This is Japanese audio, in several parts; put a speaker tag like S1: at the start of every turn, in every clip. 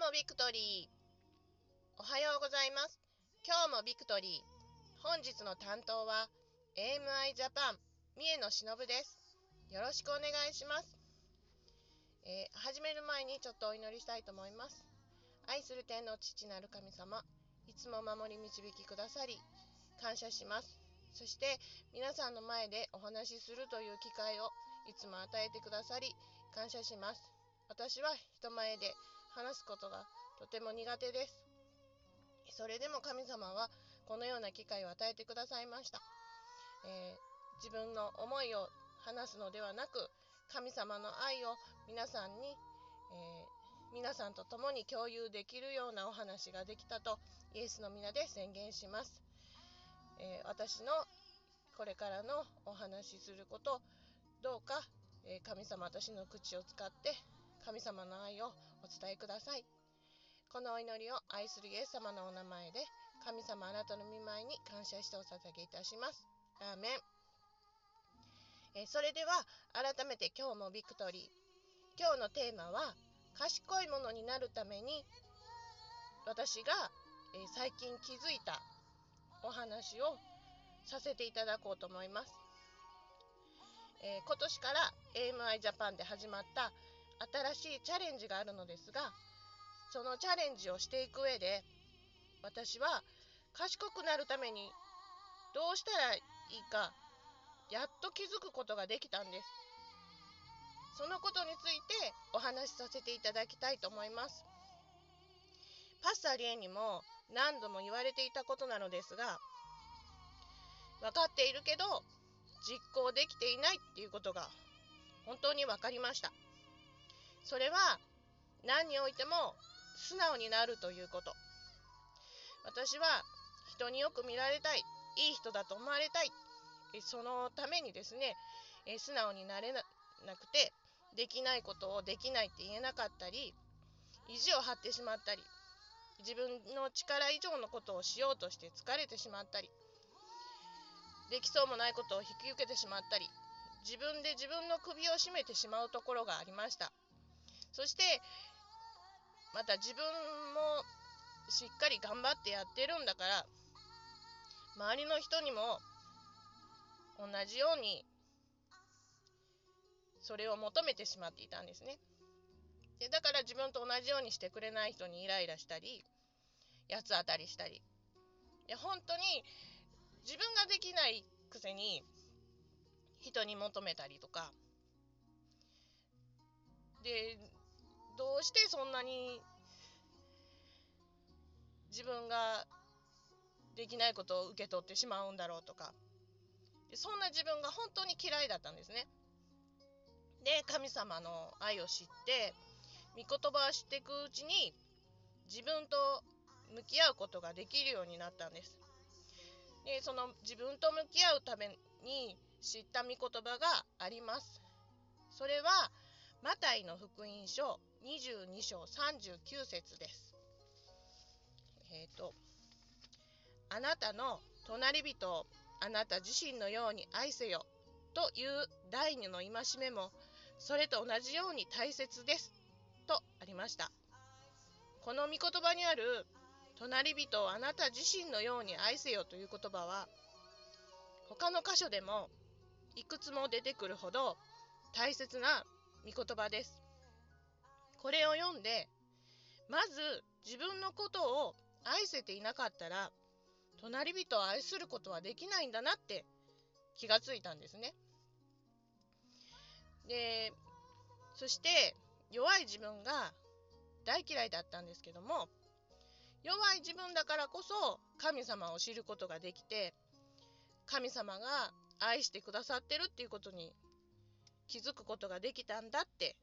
S1: もビクトリー。おはようございます。今日もビクトリー。本日の担当は AMI ジャパン三重野忍です。よろしくお願いします、えー、始める前にちょっとお祈りしたいと思います。愛する天の父なる神様いつも守り導きくださり感謝します。そして皆さんの前でお話しするという機会をいつも与えてくださり感謝します。私は人前で話すことがとても苦手です。それでも神様はこのような機会を与えてくださいました、えー、自分の思いを話すのではなく神様の愛を皆さんに、えー、皆さんと共に共有できるようなお話ができたとイエスの皆で宣言します、えー、私のこれからのお話しすることどうか、え神様私の口を使って神様の愛をお伝えください。このお祈りを愛するイエス様のお名前で、神様あなたの御前に感謝してお捧げいたします。アーメン。えそれでは、改めて今日もビクトリー。今日のテーマは、賢いものになるために、私が、え最近気づいたお話をさせていただこうと思います。えー、今年から AMI ジャパンで始まった新しいチャレンジがあるのですがそのチャレンジをしていく上で私は賢くなるためにどうしたらいいかやっと気づくことができたんです。そのことについてお話しさせていただきたいと思います。パスタリエにも何度も言われていたことなのですが分かっているけど実行できていないっていうことが本当に分かりました。それは何においても素直になるということ。私は人によく見られたい。いい人だと思われたい。そのためにですね素直になれなくてできないことをできないって言えなかったり意地を張ってしまったり自分の力以上のことをしようとして疲れてしまったりできそうもないことを引き受けてしまったり自分で自分の首を絞めてしまうところがありました。そしてまた自分もしっかり頑張ってやってるんだから周りの人にも同じようにそれを求めてしまっていたんですね。でだから自分と同じようにしてくれない人にイライラしたり八つ当たりしたり。いや本当に自分ができないくせに人に求めたりとか。でどうしてそんなに自分ができないことを受け取ってしまうんだろうとかそんな自分が本当に嫌いだったんですね。で神様の愛を知って御言葉を知っていくうちに自分と向き合うことができるようになったんです。でその自分と向き合うために知った御言葉があります。それはマタイの福音書22章39節です。えっ、ー、とあなたの隣人をあなた自身のように愛せよという第二の戒めもそれと同じように大切ですとありました。この御言葉にある隣人をあなた自身のように愛せよという言葉は他の箇所でもいくつも出てくるほど大切な御言葉です。これを読んでまず自分のことを愛せていなかったら隣人を愛することはできないんだなって気がついたんですね。でそして弱い自分が大嫌いだったんですけども弱い自分だからこそ神様を知ることができて神様が愛してくださってるっていうことに気づくことができたんだって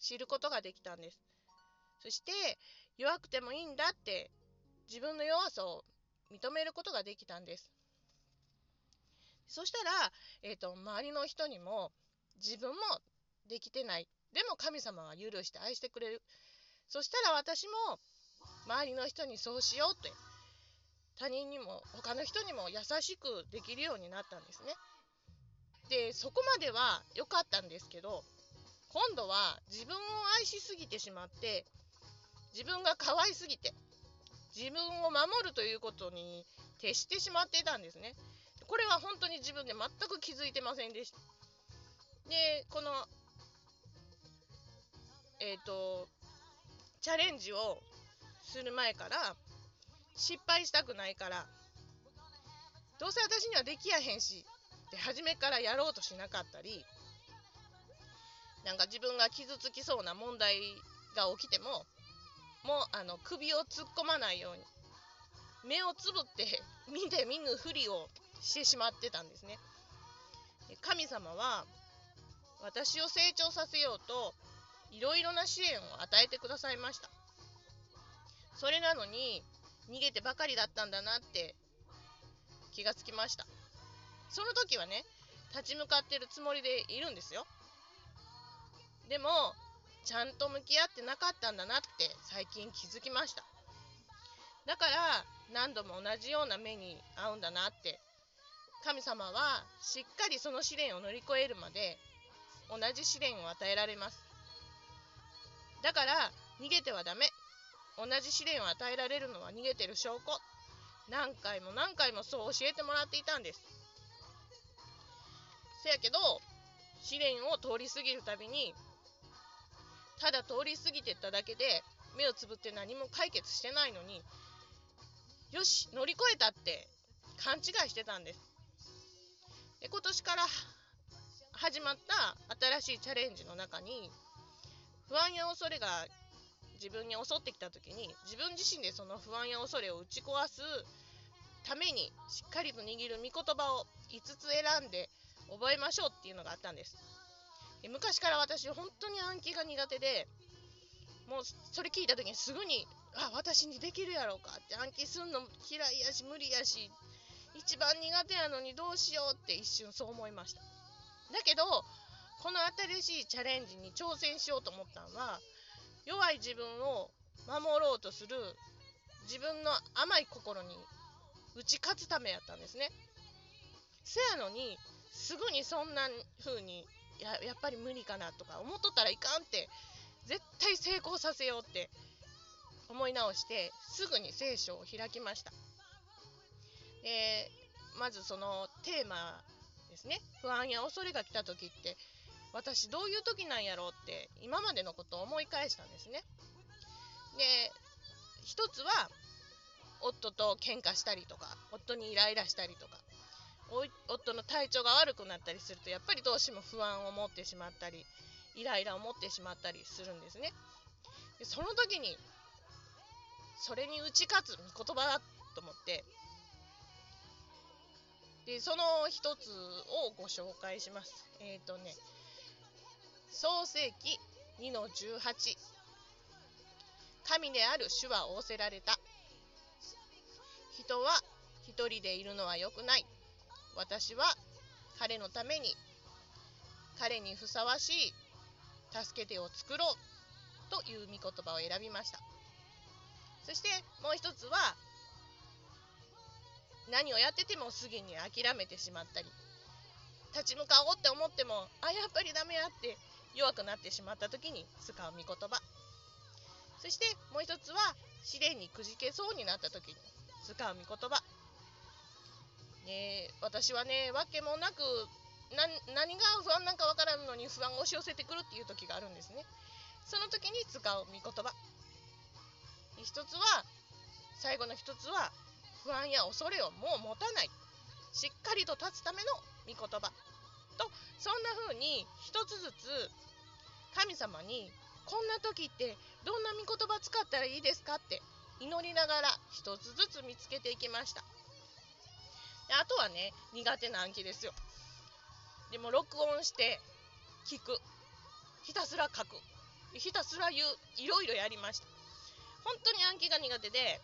S1: 知ることができたんです。そして弱くてもいいんだって自分の弱さを認めることができたんです。そしたら、えーと、周りの人にも自分もできてないでも神様は許して愛してくれるそしたら私も周りの人にそうしようって他人にも他の人にも優しくできるようになったんですね。でそこまでは良かったんですけど今度は自分を愛しすぎてしまって自分が可愛すぎて自分を守るということに徹してしまっていたんですね。これは本当に自分で全く気づいてませんでした。でこのえっ、ー、とチャレンジをする前から失敗したくないからどうせ私にはできやへんしって初めからやろうとしなかったりなんか自分が傷つきそうな問題が起きてももうあの首を突っ込まないように目をつぶって見て見ぬふりをしてしまってたんですね。神様は私を成長させようといろいろな支援を与えてくださいました。それなのに逃げてばかりだったんだなって気がつきました。その時はね立ち向かってるつもりでいるんですよ。でもちゃんと向き合ってなかったんだなって最近気づきました。だから何度も同じような目に遭うんだなって。神様はしっかりその試練を乗り越えるまで同じ試練を与えられます。だから逃げてはダメ。同じ試練を与えられるのは逃げてる証拠。何回も何回もそう教えてもらっていたんです。せやけど試練を通り過ぎるたびにただ通り過ぎてっただけで目をつぶって何も解決してないのによし乗り越えたって勘違いしてたんです。で今年から始まった新しいチャレンジの中に不安や恐れが自分に襲ってきた時に自分自身でその不安や恐れを打ち壊すためにしっかりと握る御言葉を5つ選んで覚えましょうっていうのがあったんです。昔から私本当に暗記が苦手でもうそれ聞いた時にすぐにあ私にできるやろうかって暗記すんの嫌いやし無理やし一番苦手やのにどうしようって一瞬そう思いました。だけどこの新しいチャレンジに挑戦しようと思ったのは弱い自分を守ろうとする自分の甘い心に打ち勝つためやったんですね。せやのにすぐにそんな風にややっぱり無理かなとか思っとったらいかんって絶対成功させようって思い直してすぐに聖書を開きました。でまずそのテーマですね。不安や恐れが来た時って私どういう時なんやろうって今までのことを思い返したんですね。で一つは夫と喧嘩したりとか夫にイライラしたりとか夫の体調が悪くなったりするとやっぱりどうしても不安を持ってしまったりイライラを持ってしまったりするんですね。でその時にそれに打ち勝つ言葉だと思ってでその一つをご紹介します。えっ、ー、とね創世記2の18神である主は仰せられた。人は一人でいるのは良くない。私は彼のために彼にふさわしい助け手を作ろうという御言葉を選びました。そしてもう一つは何をやっててもすぐに諦めてしまったり立ち向かおうって思ってもあやっぱりダメやって弱くなってしまった時に使う御言葉。そしてもう一つは試練にくじけそうになった時に使う御言葉。ね、私はね訳もなく何が不安なんかわからんのに不安を押し寄せてくるっていう時があるんですね。その時に使う御言葉。一つは最後の一つは不安や恐れをもう持たない。しっかりと立つための御言葉。とそんな風に一つずつ神様にこんな時ってどんな御言葉使ったらいいですかって祈りながら一つずつ見つけていきました。であとはね苦手な暗記ですよ。でも録音して聞く。ひたすら書く。ひたすら言う。いろいろやりました。本当に暗記が苦手で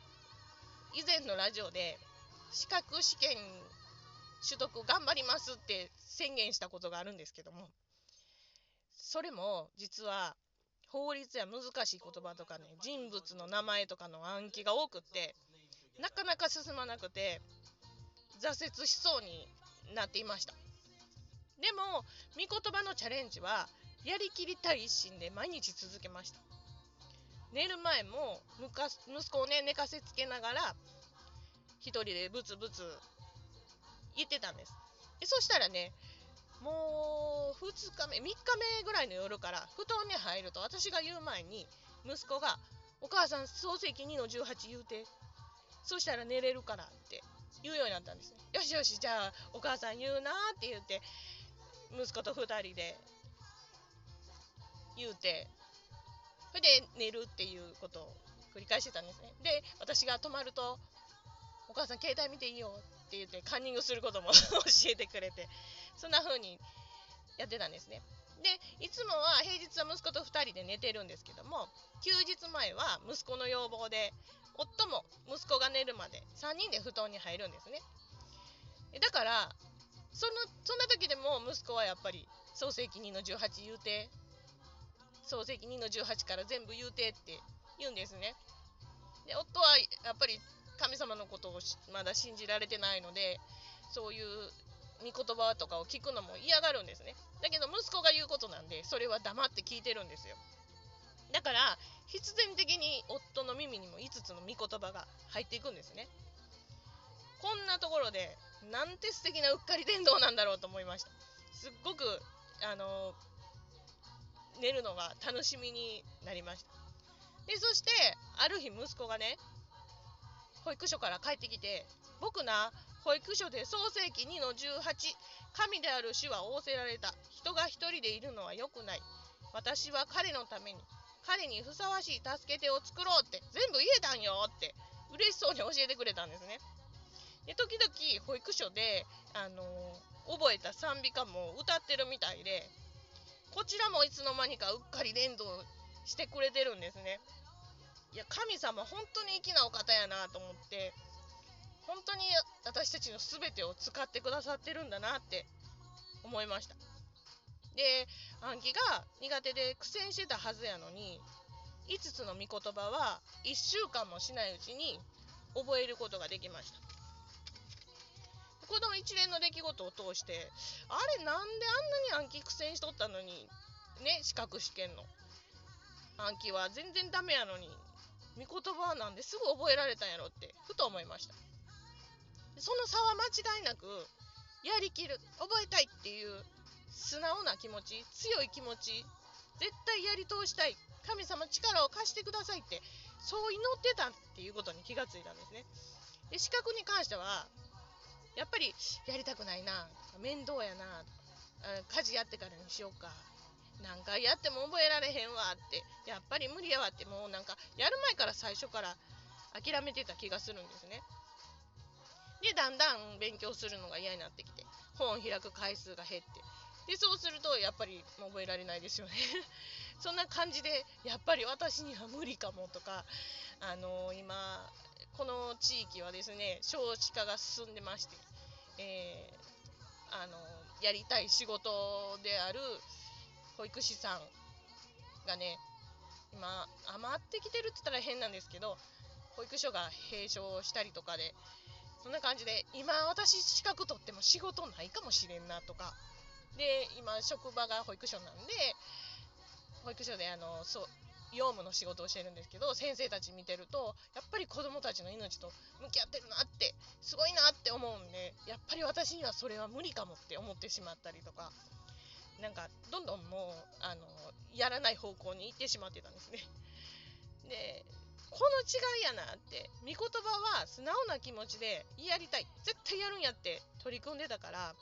S1: 以前のラジオで資格試験取得頑張りますって宣言したことがあるんですけどもそれも実は法律や難しい言葉とかね人物の名前とかの暗記が多くってなかなか進まなくて挫折しそうになっていました。でも御言葉のチャレンジはやりきりたい一心で毎日続けました。寝る前も息子をね寝かせつけながら一人でブツブツ言ってたんです。でそしたらねもう2日目3日目ぐらいの夜から布団に入ると私が言う前に息子が「お母さん創世紀2の18言うてそしたら寝れるから」って言うようになったんですね。よしよしじゃあお母さん言うなって言って息子と2人で言うてそれで寝るっていうことを繰り返してたんですね。で私が泊まると「お母さん携帯見ていいよ」って言ってカンニングすることも 教えてくれてそんな風にやってたんですね。でいつもは平日は息子と2人で寝てるんですけども休日前は息子の要望で夫も息子が寝るまで3人で布団に入るんですね。だからそのそんな時でも息子はやっぱり創世紀2の18言うて創世紀2の18から全部言うてって言うんですね。で夫はやっぱり神様のことをまだ信じられてないのでそういう御言葉とかを聞くのも嫌がるんですね。だけど息子が言うことなんでそれは黙って聞いてるんですよ。だから必然的に夫の耳にも5つの御言葉が入っていくんですね。こんなところでなんて素敵なうっかり伝道なんだろうと思いました。すっごくあの寝るのが楽しみになりました。でそしてある日息子がね保育所から帰ってきて僕な保育所で創世紀2の18神である主は仰せられた。人が一人でいるのは良くない。私は彼のために彼にふさわしい助け手を作ろうって全部言えたんよって嬉しそうに教えてくれたんですね。で時々保育所で、あのー、覚えた賛美歌も歌ってるみたいでこちらもいつの間にかうっかり連動してくれてるんですね。いや神様本当に粋なお方やなと思って本当に私たちの全てを使ってくださってるんだなって思いました。で暗記が苦手で苦戦してたはずやのに5つの御言葉は1週間もしないうちに覚えることができました。この一連の出来事を通してあれなんであんなに暗記苦戦しとったのにね資格試験の。暗記は全然ダメやのに御言葉なんですぐ覚えられたんやろってふと思いました。その差は間違いなくやりきる覚えたいっていう素直な気持ち強い気持ち絶対やり通したい神様力を貸してくださいってそう祈ってたっていうことに気がついたんですね。で資格に関してはやっぱりやりたくないな面倒やな家事やってからにしようか何回やっても覚えられへんわってやっぱり無理やわってもうなんかやる前から最初から諦めてた気がするんですね。でだんだん勉強するのが嫌になってきて本を開く回数が減ってでそうするとやっぱり覚えられないですよね。そんな感じでやっぱり私には無理かもとかあのー、今この地域はですね少子化が進んでまして、えー、あのやりたい仕事である保育士さんがね今余ってきてるって言ったら変なんですけど保育所が閉所したりとかでそんな感じで今私資格取っても仕事ないかもしれんなとかで今職場が保育所なんで保育所であのそう業務の仕事をしてるんですけど先生たち見てるとやっぱり子どもたちの命と向き合ってるなってすごいなって思うんでやっぱり私にはそれは無理かもって思ってしまったりとかなんかどんどんもうあのやらない方向に行ってしまってたんですね。でこの違いやなって御言葉は素直な気持ちでやりたい絶対やるんやって取り組んでたから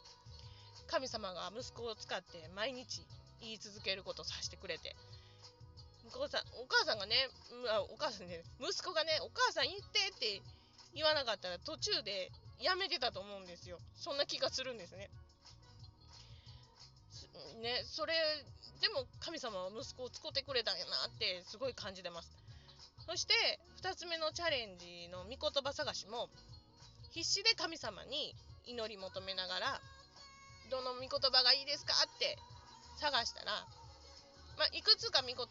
S1: 神様が息子を使って毎日言い続けることをさせてくれて。お母さんお母さんがねお母さんね息子がねお母さん言ってって言わなかったら途中でやめてたと思うんですよ。そんな気がするんですね。ねそれでも神様は息子を使ってくれたんやなってすごい感じてます。そして2つ目のチャレンジの御言葉探しも必死で神様に祈り求めながらどの御言葉がいいですか？って探したら、まあ、いくつか御言葉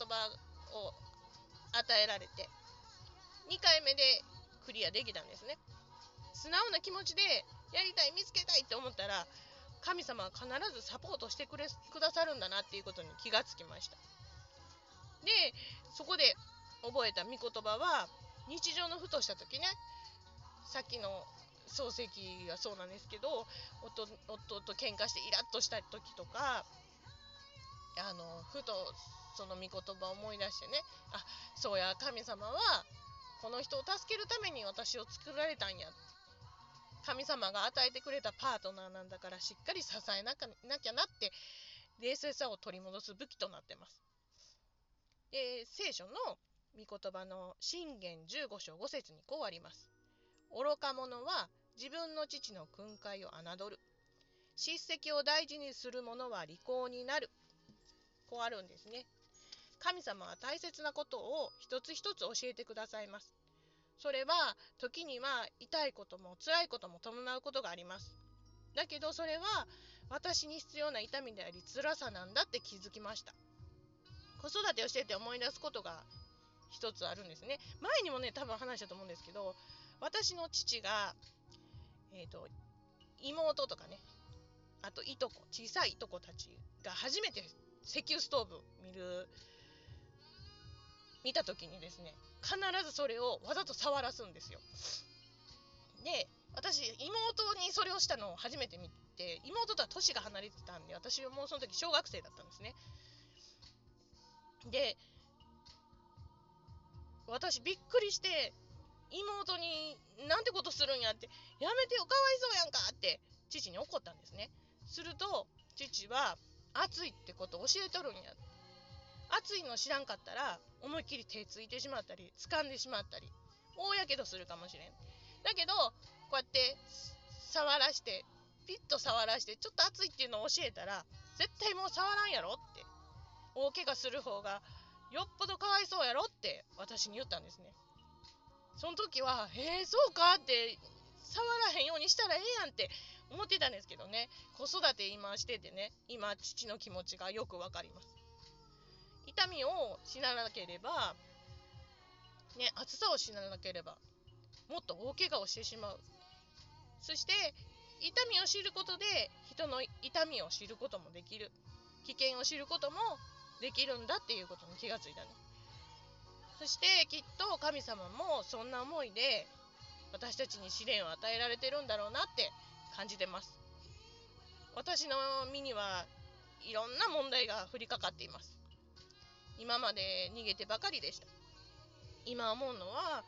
S1: を与えられて2回目でクリアできたんですね。素直な気持ちでやりたい見つけたいって思ったら神様は必ずサポートしてくれくださるんだなっていうことに気がつきました。でそこで覚えた御言葉は日常のふとした時ねさっきの漱石がそうなんですけど夫夫と喧嘩してイラッとした時とかあのふとその御言葉を思い出してねあそうや神様はこの人を助けるために私を作られたんや神様が与えてくれたパートナーなんだからしっかり支えなきゃなって冷静さを取り戻す武器となってます。で聖書の御言葉の信玄15章5節にこうあります。愚か者は自分の父の訓戒を侮る。叱責を大事にする者は利口になる。こうあるんですね。神様は大切なことを一つ一つ教えてくださいます。それは時には痛いことも辛いことも伴うことがあります。だけどそれは私に必要な痛みであり辛さなんだって気づきました。子育てをしてて思い出すことが一つあるんですね。前にもね、多分話したと思うんですけど、私の父が、えっ、ー、と、妹とかね、あといとこ、小さいいとこたちが初めて石油ストーブ見る、見た時にですね、必ずそれをわざと触らすんですよ。で、私、妹にそれをしたのを初めて見て、妹とは年が離れてたんで、私はもうその時小学生だったんですね。で、私びっくりして、妹になんてことするんやって、やめてよ、かわいそうやんかって父に怒ったんですね。すると、父は、暑いってこと教えとるんや。暑いの知らんかったら、思いっきり手ついてしまったり、掴んでしまったり、大やけどするかもしれん。だけど、こうやって触らして、ピッと触らして、ちょっと熱いっていうのを教えたら、絶対もう触らんやろって。大怪我する方がよっぽどかわいそうやろって私に言ったんですね。その時は、えー、そうか？って触らへんようにしたらええやんって思ってたんですけどね、子育て今しててね、今父の気持ちがよくわかります。痛みを知らなければ、ね、暑さを知らなければ、もっと大怪我をしてしまう。そして、痛みを知ることで、人の痛みを知ることもできる。危険を知ることもできるんだっていうことに気がついたね。そしてきっと神様もそんな思いで私たちに試練を与えられてるんだろうなって感じてます。私の身にはいろんな問題が降りかかっています。今まで逃げてばかりでした。今思うのは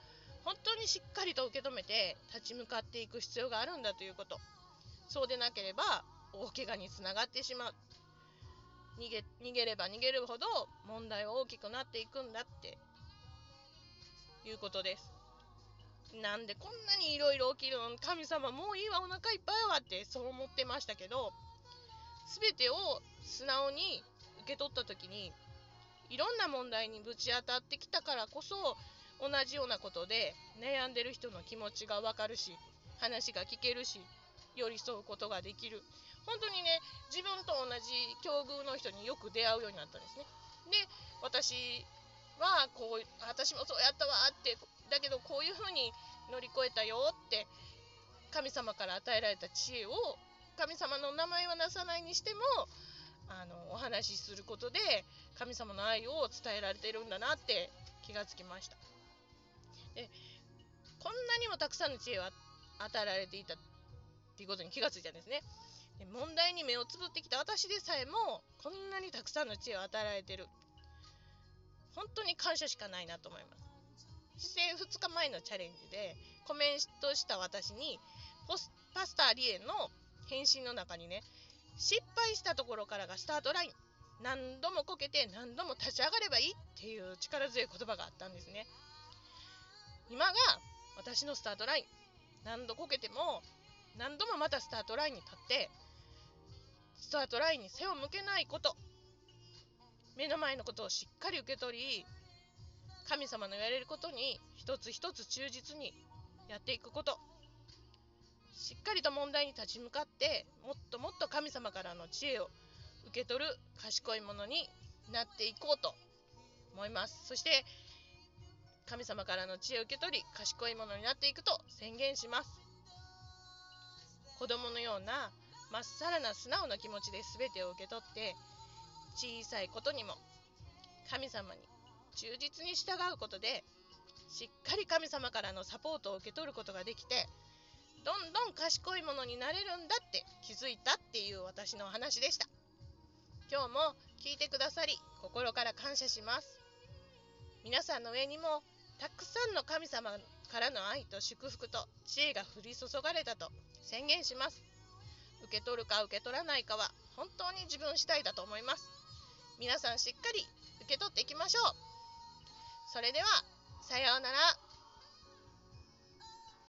S1: 本当にしっかりと受け止めて立ち向かっていく必要があるんだということ。そうでなければ大怪我につながってしまう。逃げ逃げれば逃げるほど問題は大きくなっていくんだっていうことです。なんでこんなにいろいろ起きるの神様もういいわお腹いっぱいわってそう思ってましたけど全てを素直に受け取った時にいろんな問題にぶち当たってきたからこそ同じようなことで悩んでる人の気持ちがわかるし話が聞けるし寄り添うことができる本当にね自分と同じ境遇の人によく出会うようになったんですねで私はこう私もそうやったわってだけどこういうふうに乗り越えたよって神様から与えられた知恵を神様の名前はなさないにしてもあのお話しすることで神様の愛を伝えられてるんだなって気がつきました。でこんなにもたくさんの知恵を与えられていたっていうことに気がついたんですね。で問題に目をつぶってきた私でさえもこんなにたくさんの知恵を与えられてる。本当に感謝しかないなと思います。そして2日前のチャレンジでコメントした私にポスパスタリエの返信の中にね失敗したところからがスタートライン。何度もこけて何度も立ち上がればいいっていう力強い言葉があったんですね。今が私のスタートライン。何度こけても何度もまたスタートラインに立ってスタートラインに背を向けないこと。目の前のことをしっかり受け取り神様の言われることに一つ一つ忠実にやっていくこと。しっかりと問題に立ち向かってもっともっと神様からの知恵を受け取る賢いものになっていこうと思います。そして神様からの知恵を受け取り賢いものになっていくと宣言します。子供のようなまっさらな素直な気持ちで全てを受け取って小さいことにも神様に忠実に従うことでしっかり神様からのサポートを受け取ることができてどんどん賢いものになれるんだって気づいたっていう私のお話でした。今日も聞いてくださり心から感謝します。皆さんの上にもたくさんの神様からの愛と祝福と知恵が降り注がれたと宣言します。受け取るか受け取らないかは本当に自分次第だと思います。皆さんしっかり受け取っていきましょう。それではさようなら。